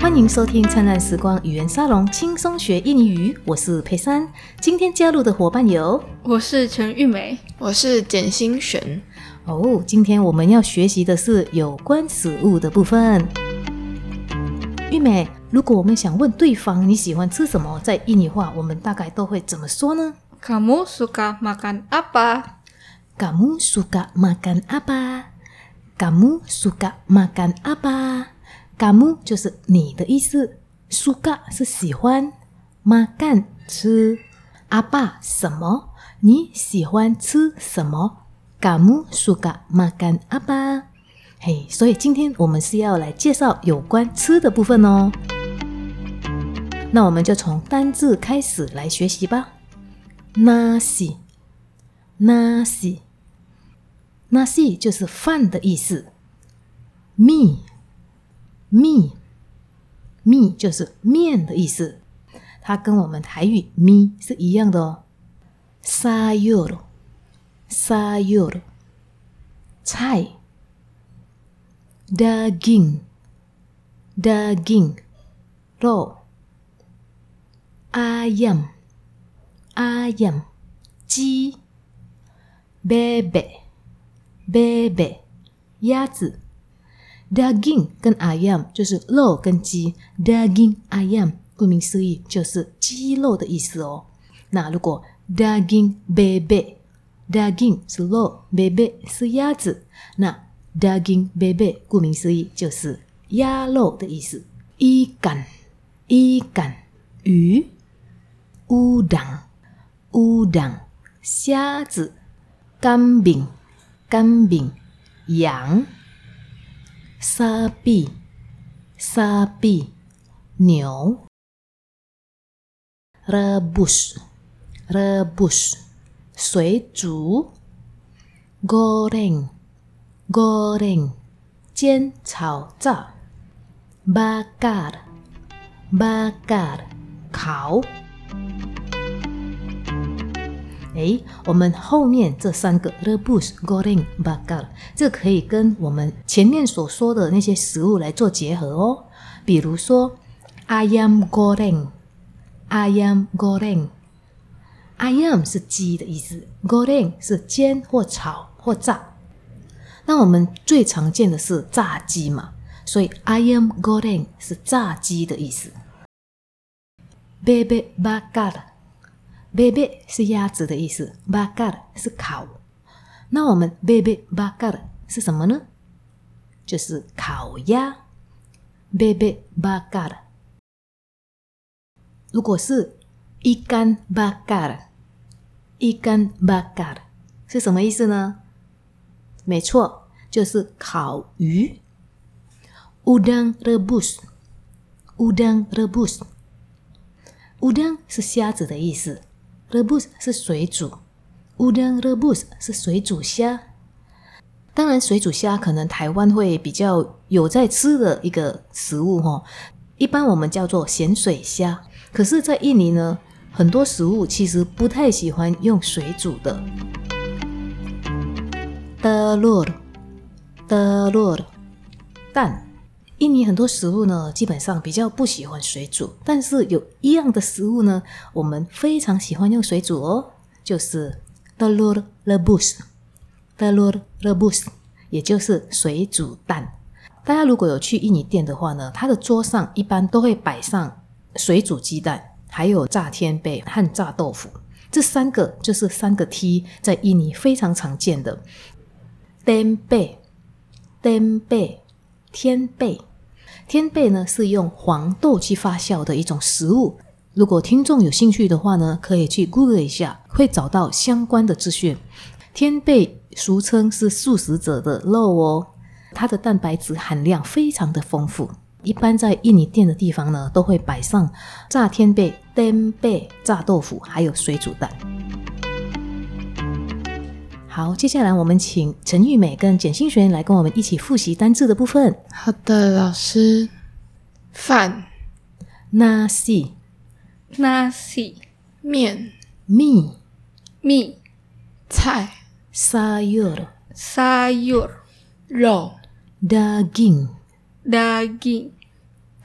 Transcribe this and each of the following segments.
欢迎收听灿烂时光语言沙龙，轻松学印尼语。我是佩珊，今天加入的伙伴有我是陈玉梅，我是简心璇。哦。今天我们要学习的是有关食物的部分。玉美，如果我们想问对方你喜欢吃什么，在印尼话我们大概都会怎么说呢 Kamu suka makan apa? Kamu suka makan apa？Kamu suka makan apa？Kamu 就是你的意思，suka 是喜欢，makan 吃阿爸什么？你喜欢吃什么？Kamu suka makan apa？嘿，所以今天我们是要来介绍有关吃的部分哦。那我们就从单字开始来学习吧。nasi，nasi，nasi 就是饭的意思。me mi，mi，mi 就是面的意思。它跟我们台语咪是一样的哦。sayur，sayur，菜。daging，daging，肉。ayam。ayam 鸡，bebek bebek 鸭子，daging 跟 ayam 就是肉跟鸡，daging ayam 顾名思义就是鸡肉的意思哦。那如果 daging bebek daging 是肉，bebek 是鸭子，那 daging bebek 顾名思义就是鸭肉的意思。ikan ikan 鱼，udang udang 虾子，干饼干饼羊，sapi sapi 牛，rebus rebus 水煮，goreng goreng 煎炒炸，bakar bakar 烤。诶，我们后面这三个 rebus goreng bakar，这可以跟我们前面所说的那些食物来做结合哦。比如说 ayam goreng，ayam goreng，ayam 是鸡的意思，goreng 是煎或炒或炸。那我们最常见的是炸鸡嘛，所以 ayam goreng 是炸鸡的意思。bebek bakar。Bebe 是鸭子的意思，bakar 是烤。那我们 bebe bakar 是什么呢？就是烤鸭 bebe bakar。如果是 ikan bakar，ikan bakar 是什么意思呢？没错，就是烤鱼。udang rebus，udang rebus，udang 是虾子的意思。Rebus 是水煮，udang rebus 是水煮虾。当然，水煮虾可能台湾会比较有在吃的一个食物哈。一般我们叫做咸水虾，可是，在印尼呢，很多食物其实不太喜欢用水煮的。telur，telur，蛋。印尼很多食物呢，基本上比较不喜欢水煮，但是有一样的食物呢，我们非常喜欢用水煮哦，就是 telur rebus，telur rebus，也就是水煮蛋。大家如果有去印尼店的话呢，它的桌上一般都会摆上水煮鸡蛋，还有炸天贝和炸豆腐，这三个就是三个 T，在印尼非常常见的。天贝，天贝，天贝。天贝呢是用黄豆去发酵的一种食物。如果听众有兴趣的话呢，可以去 Google 一下，会找到相关的资讯。天贝俗称是素食者的肉哦，它的蛋白质含量非常的丰富。一般在印尼店的地方呢，都会摆上炸天贝、天贝、炸豆腐，还有水煮蛋。好，接下来我们请陈玉美跟简新璇来跟我们一起复习单字的部分。好的，老师。饭，nasi，nasi，面，mi，米，菜，sayur，sayur，肉，daging，daging，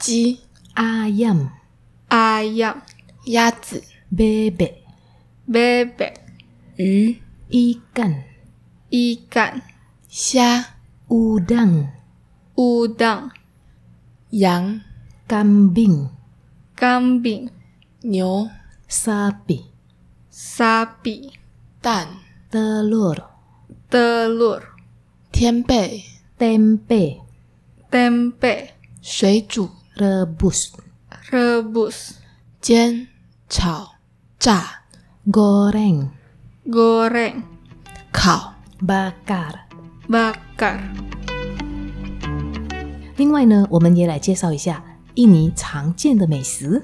鸡 ayam、ayam, 鸭子、bebek、bebek, 鱼、ikan、 ikan, 虾、 udang、 udang, 羊、 kambing、 kambing, 牛、 sapi、 sapi, 蛋、 telur、 telur, 天贝、 tempe、 tempe, 水煮、 rebus、 rebus, 煎、炒、炸、 goreng、 Goreng, 烤、bakar。bakar. 另外呢，我们也来介绍一下印尼常见的美食。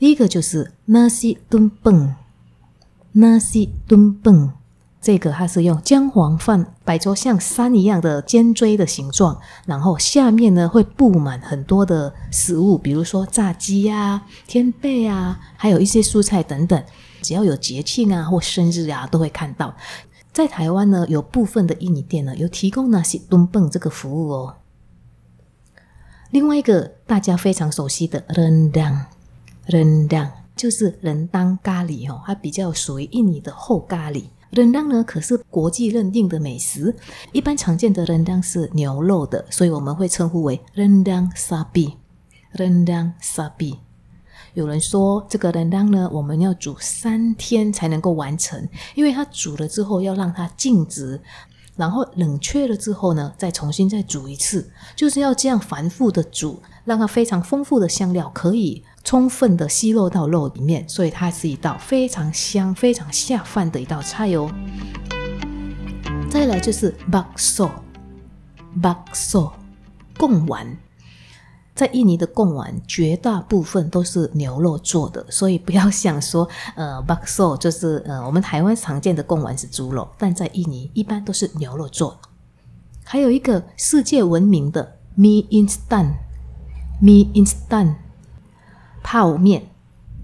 第一个就是 nasi tumpeng，nasi tumpeng，这个它是用姜黄饭摆成像山一样的尖锥的形状，然后下面呢会布满很多的食物，比如说炸鸡啊、天贝啊，还有一些蔬菜等等。只要有节庆啊或生日啊，都会看到。在台湾呢，有部分的印尼店呢有提供 nasi tumpeng 这个服务哦。另外一个大家非常熟悉的 rendang，rendang 就是人当咖喱哦，它比较属于印尼的厚咖喱。rendang 呢可是国际认定的美食，一般常见的 rendang 是牛肉的，所以我们会称呼为 rendang sapi，rendang sapi。有人说这个 rendang 呢，我们要煮三天才能够完成，因为它煮了之后要让它静置，然后冷却了之后呢，再重新再煮一次，就是要这样反复的煮，让它非常丰富的香料可以充分的吸入到肉里面，所以它是一道非常香、非常下饭的一道菜哦。再来就是 bakso，bakso 贡丸。在印尼的贡丸绝大部分都是牛肉做的，所以不要想说，呃，bakso 就是呃我们台湾常见的贡丸是猪肉，但在印尼一般都是牛肉做的。还有一个世界闻名的 mie instan，mie instant 泡面，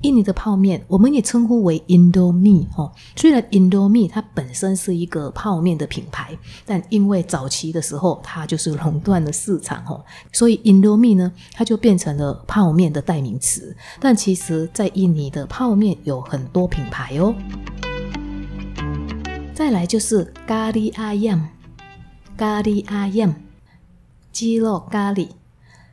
印尼的泡面我们也称呼为 Indomie 哦。虽然 Indomie 它本身是一个泡面的品牌，但因为早期的时候它就是垄断了市场哦，所以 Indomie 呢它就变成了泡面的代名词。但其实，在印尼的泡面有很多品牌哦。再来就是咖喱阿样，咖喱阿样，鸡肉咖喱。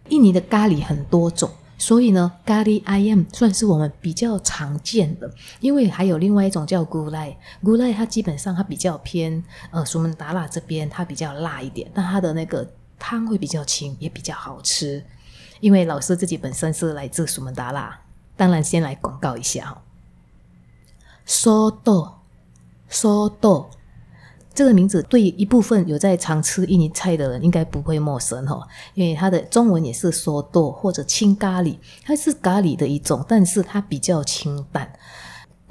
印尼的咖喱很多种。所以呢，咖喱 I M 算是我们比较常见的，因为还有另外一种叫古赖，古赖它基本上它比较偏呃苏门答腊这边，它比较辣一点，但它的那个汤会比较清，也比较好吃。因为老师自己本身是来自苏门答腊，当然先来广告一下哈。soto，soto 这个名字对一部分有在常吃印尼菜的人应该不会陌生哈，因为它的中文也是说豆或者青咖喱，它是咖喱的一种，但是它比较清淡，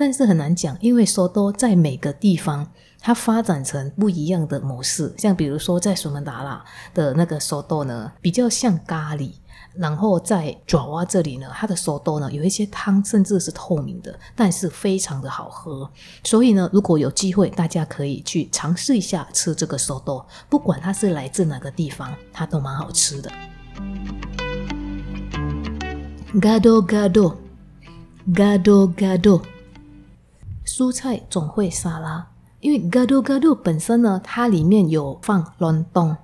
但是很难讲，因为说多在每个地方它发展成不一样的模式，像比如说在苏门答腊的那个说豆呢，比较像咖喱。然后在爪哇这里呢，它的手豆呢有一些汤甚至是透明的，但是非常的好喝。所以呢，如果有机会，大家可以去尝试一下吃这个手豆，不管它是来自哪个地方，它都蛮好吃的。Gado gado gado gado，蔬菜总会沙拉，因为 gado gado 本身呢，它里面有放冷冻，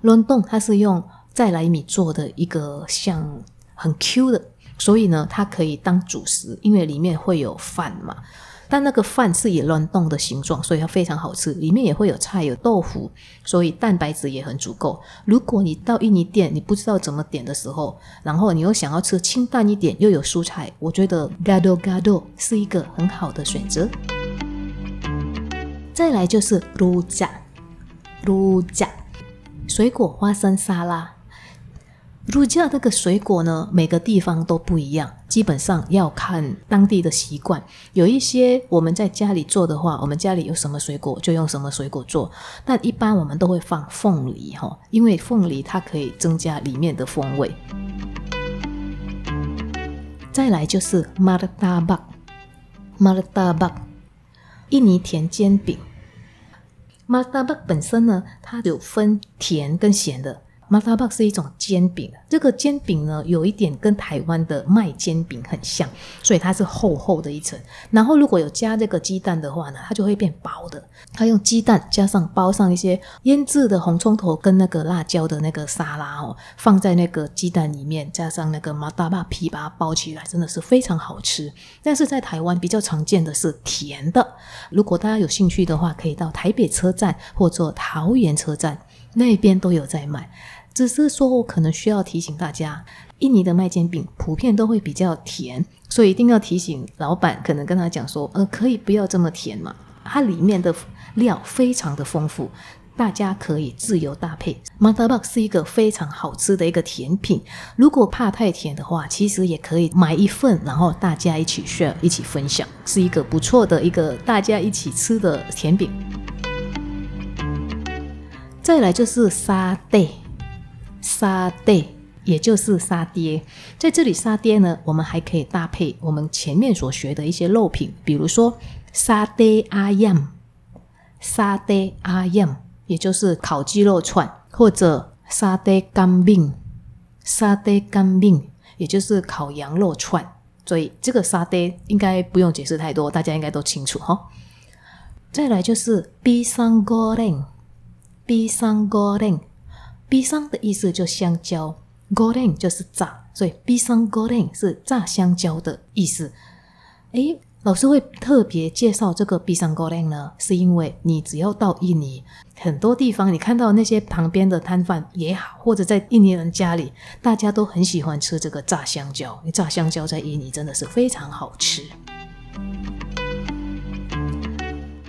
冷冻它是用再来米做的一个像很 Q 的，所以呢，它可以当主食，因为里面会有饭嘛。但那个饭是以乱动的形状，所以它非常好吃。里面也会有菜、有豆腐，所以蛋白质也很足够。如果你到印尼店，你不知道怎么点的时候，然后你又想要吃清淡一点，又有蔬菜，我觉得 gado gado 是一个很好的选择。再来就是 rujak，rujak 水果花生沙拉。luja 这个水果呢，每个地方都不一样，基本上要看当地的习惯。有一些我们在家里做的话，我们家里有什么水果就用什么水果做，但一般我们都会放凤梨哈，因为凤梨它可以增加里面的风味。再来就是 martabak，martabak，印尼甜煎饼。martabak 本身呢，它有分甜跟咸的。马达巴是一种煎饼，这个煎饼呢有一点跟台湾的麦煎饼很像，所以它是厚厚的一层。然后如果有加这个鸡蛋的话呢，它就会变薄的。它用鸡蛋加上包上一些腌制的红葱头跟那个辣椒的那个沙拉哦，放在那个鸡蛋里面，加上那个马达巴皮把它包起来，真的是非常好吃。但是在台湾比较常见的是甜的。如果大家有兴趣的话，可以到台北车站或者桃园车站那边都有在卖。只是说我可能需要提醒大家，印尼的麦煎饼普遍都会比较甜，所以一定要提醒老板，可能跟他讲说，呃，可以不要这么甜嘛。它里面的料非常的丰富，大家可以自由搭配。马达巴是一个非常好吃的一个甜品，如果怕太甜的话，其实也可以买一份，然后大家一起 share 一起分享，是一个不错的一个大家一起吃的甜饼。再来就是沙爹。沙爹，也就是沙爹，在这里沙爹呢，我们还可以搭配我们前面所学的一些肉品，比如说沙爹阿样，沙爹阿样，也就是烤鸡肉串，或者沙爹干饼，沙爹干饼，也就是烤羊肉串。所以这个沙爹应该不用解释太多，大家应该都清楚哈。再来就是 pisang goreng，pisang o r e n g。B 桑的意思就香蕉，goreng 就是炸，所以 B 桑 goreng 是炸香蕉的意思。诶，老师会特别介绍这个 B 桑 goreng 呢，是因为你只要到印尼很多地方，你看到那些旁边的摊贩也好，或者在印尼人家里，大家都很喜欢吃这个炸香蕉。因为炸香蕉在印尼真的是非常好吃。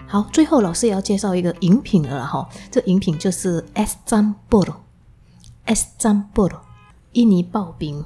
好，最后老师也要介绍一个饮品了哈，这饮品就是 Es Zambol S 詹布罗。S 詹布罗，印尼刨冰。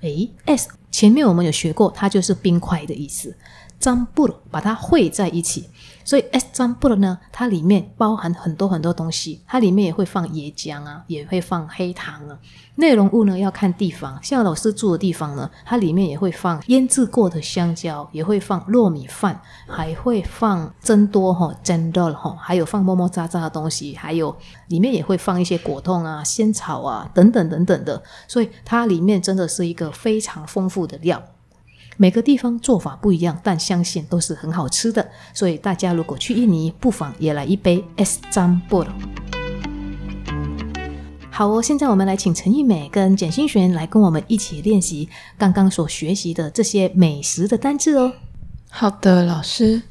诶 s 前面我们有学过，它就是冰块的意思。詹布罗把它汇在一起，所以 S 詹布呢，它里面包含很多很多东西，它里面也会放椰浆啊，也会放黑糖啊。内容物呢要看地方，像老师住的地方呢，它里面也会放腌制过的香蕉，也会放糯米饭，还会放增多哈，增多哈，还有放么么喳喳的东西，还有里面也会放一些果冻啊、仙草啊等等等等的，所以它里面真的是一个非常丰富的料。每个地方做法不一样，但相信都是很好吃的。所以大家如果去印尼，不妨也来一杯 S 詹布罗。好哦，现在我们来请陈玉美跟简心璇来跟我们一起练习刚刚所学习的这些美食的单字哦。好的，老师。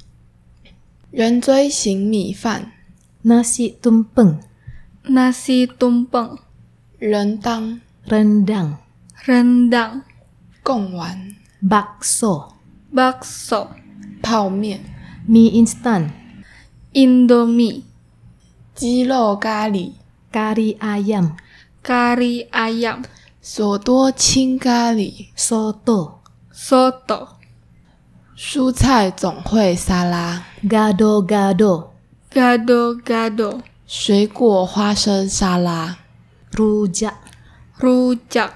圆锥形米饭，nasi tumpeng，nasi tumpeng，人当，rendang，rendang，贡丸，bakso，bakso，泡面，mie instan，indomie，鸡肉咖喱。咖喱阿样，咖喱阿样，索多青咖喱，，soto soto，蔬菜总会沙拉，gado gado，gado gado，水果花生沙拉，rujak，rujak，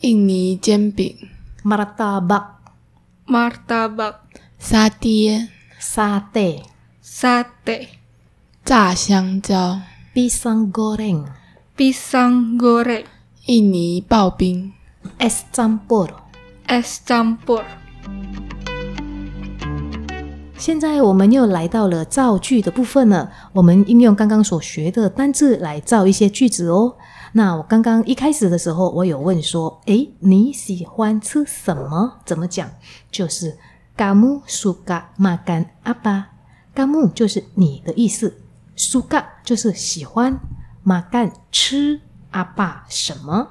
印尼煎饼爹，沙爹，沙爹，炸香蕉。pisang goreng，pisang goreng，印尼刨冰，es campur，es campur。现在我们又来到了造句的部分了。我们应用刚刚所学的单字来造一些句子哦。那我刚刚一开始的时候，我有问说：“诶，你喜欢吃什么？怎么讲？就是 kamu suka makan apa？kamu 就是你的意思。” suka 就是喜欢，马干吃阿爸什么？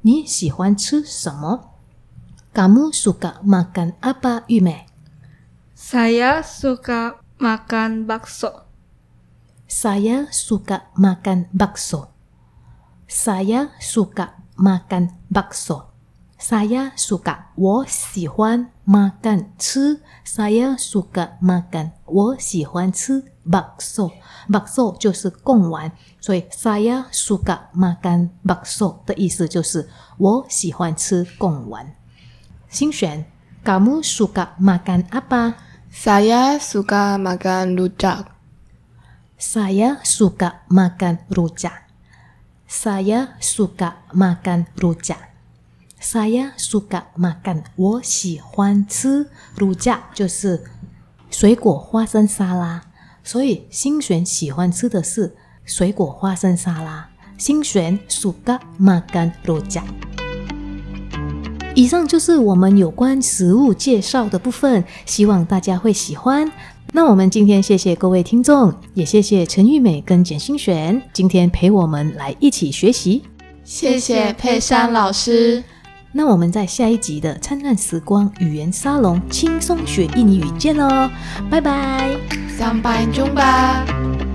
你喜欢吃什么？Kamu suka makan apa, Yume? Saya suka makan bakso. Saya suka makan bakso. Saya suka makan bakso. Saya suka 我喜欢 makan 吃。Saya suka makan 我喜欢吃 bakso。bakso 就是贡丸，所以 saya suka makan bakso 的意思就是我喜欢吃贡丸。新选，kamu suka makan apa？Saya suka makan rujak。Saya suka makan rujak。Saya suka makan rujak. Saya suka makan，我喜欢吃 rujak，就是水果花生沙拉。所以新璇喜欢吃的是水果花生沙拉。新璇 suka makan rujak。以上就是我们有关食物介绍的部分，希望大家会喜欢。那我们今天谢谢各位听众，也谢谢陈玉美跟简心璇今天陪我们来一起学习。谢谢佩珊老师。那我们在下一集的灿烂时光语言沙龙轻松学印尼语见喽，拜拜。Sampai jumpa.